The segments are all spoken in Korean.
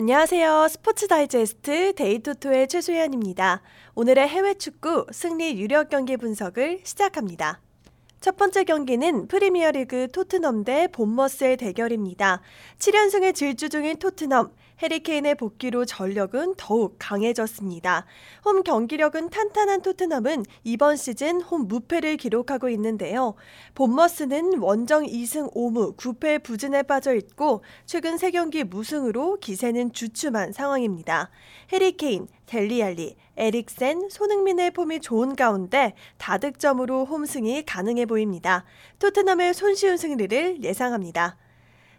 안녕하세요. 스포츠 다이제스트 데이토토의 최소연입니다. 오늘의 해외 축구 승리 유력 경기 분석을 시작합니다. 첫 번째 경기는 프리미어리그 토트넘 대 본머스의 대결입니다. 7연승의 질주 중인 토트넘, 해리케인의 복귀로 전력은 더욱 강해졌습니다. 홈 경기력은 탄탄한 토트넘은 이번 시즌 홈 무패를 기록하고 있는데요. 본머스는 원정 2승 5무 9패 부진에 빠져 있고 최근 3경기 무승으로 기세는 주춤한 상황입니다. 해리케인, 델리알리, 에릭센, 손흥민의 폼이 좋은 가운데 다득점으로 홈승이 가능해 보입니다. 토트넘의 손쉬운 승리를 예상합니다.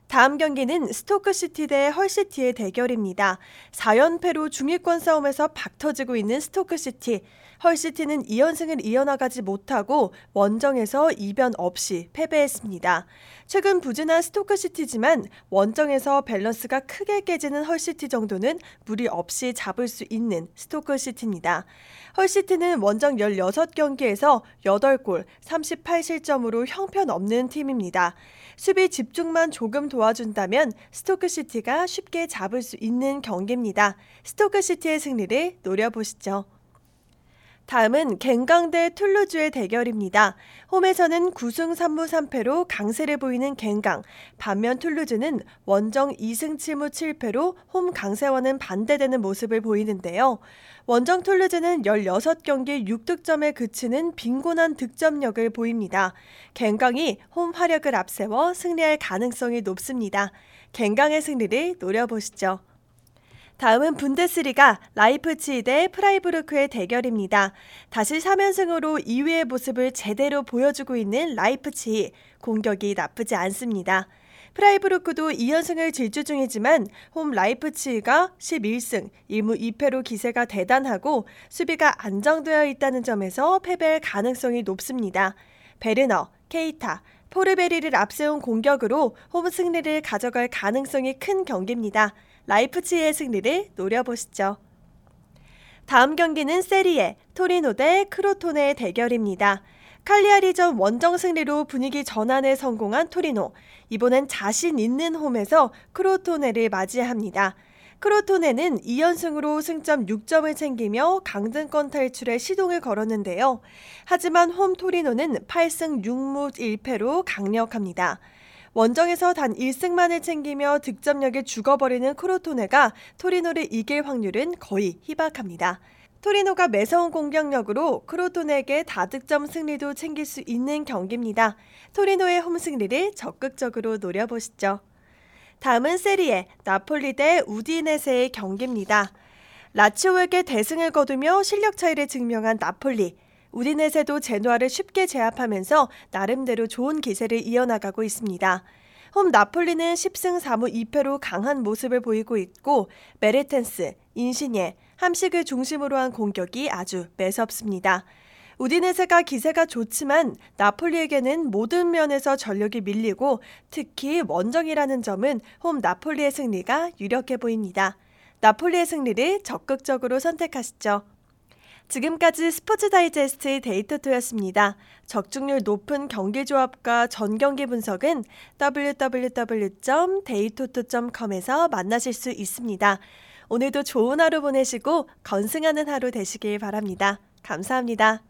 다음 경기는 스토크시티 대 헐시티의 대결입니다. 4연패로 중위권 싸움에서 박터지고 있는 스토크시티. 헐시티는 2연승을 이어나가지 못하고 원정에서 이변 없이 패배했습니다. 최근 부진한 스토크시티지만 원정에서 밸런스가 크게 깨지는 헐시티 정도는 무리 없이 잡을 수 있는 스토크시티입니다. 헐시티는 원정 16경기에서 8골 38실점으로 형편없는 팀입니다. 수비 집중만 조금 도와준다면 스토크시티가 쉽게 잡을 수 있는 경기입니다. 스토크시티의 승리를 노려보시죠. 다음은 갱강 대 툴루즈의 대결입니다. 홈에서는 9승 3무 3패로 강세를 보이는 갱강, 반면 툴루즈는 원정 2승 7무 7패로 홈 강세와는 반대되는 모습을 보이는데요. 원정 툴루즈는 16경기 6득점에 그치는 빈곤한 득점력을 보입니다. 갱강이 홈 화력을 앞세워 승리할 가능성이 높습니다. 갱강의 승리를 노려보시죠. 다음은 분데스리가 라이프치히 대 프라이부르크의 대결입니다. 다시 3연승으로 2위의 모습을 제대로 보여주고 있는 라이프치히 공격이 나쁘지 않습니다. 프라이부르크도 2연승을 질주 중이지만 홈 라이프치히가 11승 1무 2패로 기세가 대단하고 수비가 안정되어 있다는 점에서 패배할 가능성이 높습니다. 베르너, 케이타, 포르스베리를 앞세운 공격으로 홈 승리를 가져갈 가능성이 큰 경기입니다. 라이프치히의 승리를 노려보시죠. 다음 경기는 세리에 토리노 대 크로토네의 대결입니다. 칼리아리전 원정 승리로 분위기 전환에 성공한 토리노. 이번엔 자신 있는 홈에서 크로토네를 맞이합니다. 크로토네는 2연승으로 승점 6점을 챙기며 강등권 탈출에 시동을 걸었는데요. 하지만 홈 토리노는 8승 6무 1패로 강력합니다. 원정에서 단 1승만을 챙기며 득점력에 죽어버리는 크로토네가 토리노를 이길 확률은 거의 희박합니다. 토리노가 매서운 공격력으로 크로토네에게 다득점 승리도 챙길 수 있는 경기입니다. 토리노의 홈 승리를 적극적으로 노려보시죠. 다음은 세리에 나폴리 대 우디네세의 경기입니다. 라치오에게 대승을 거두며 실력 차이를 증명한 나폴리. 우디네세도 제노아를 쉽게 제압하면서 나름대로 좋은 기세를 이어나가고 있습니다. 홈 나폴리는 10승 4무 2패로 강한 모습을 보이고 있고 메르텐스, 인시니에, 함식을 중심으로 한 공격이 아주 매섭습니다. 우디네세가 기세가 좋지만 나폴리에게는 모든 면에서 전력이 밀리고 특히 원정이라는 점은 홈 나폴리의 승리가 유력해 보입니다. 나폴리의 승리를 적극적으로 선택하시죠. 지금까지 스포츠 다이제스트의 데이터토였습니다. 적중률 높은 경기 조합과 전 경기 분석은 www.데이토토.com에서 만나실 수 있습니다. 오늘도 좋은 하루 보내시고 건승하는 하루 되시길 바랍니다. 감사합니다.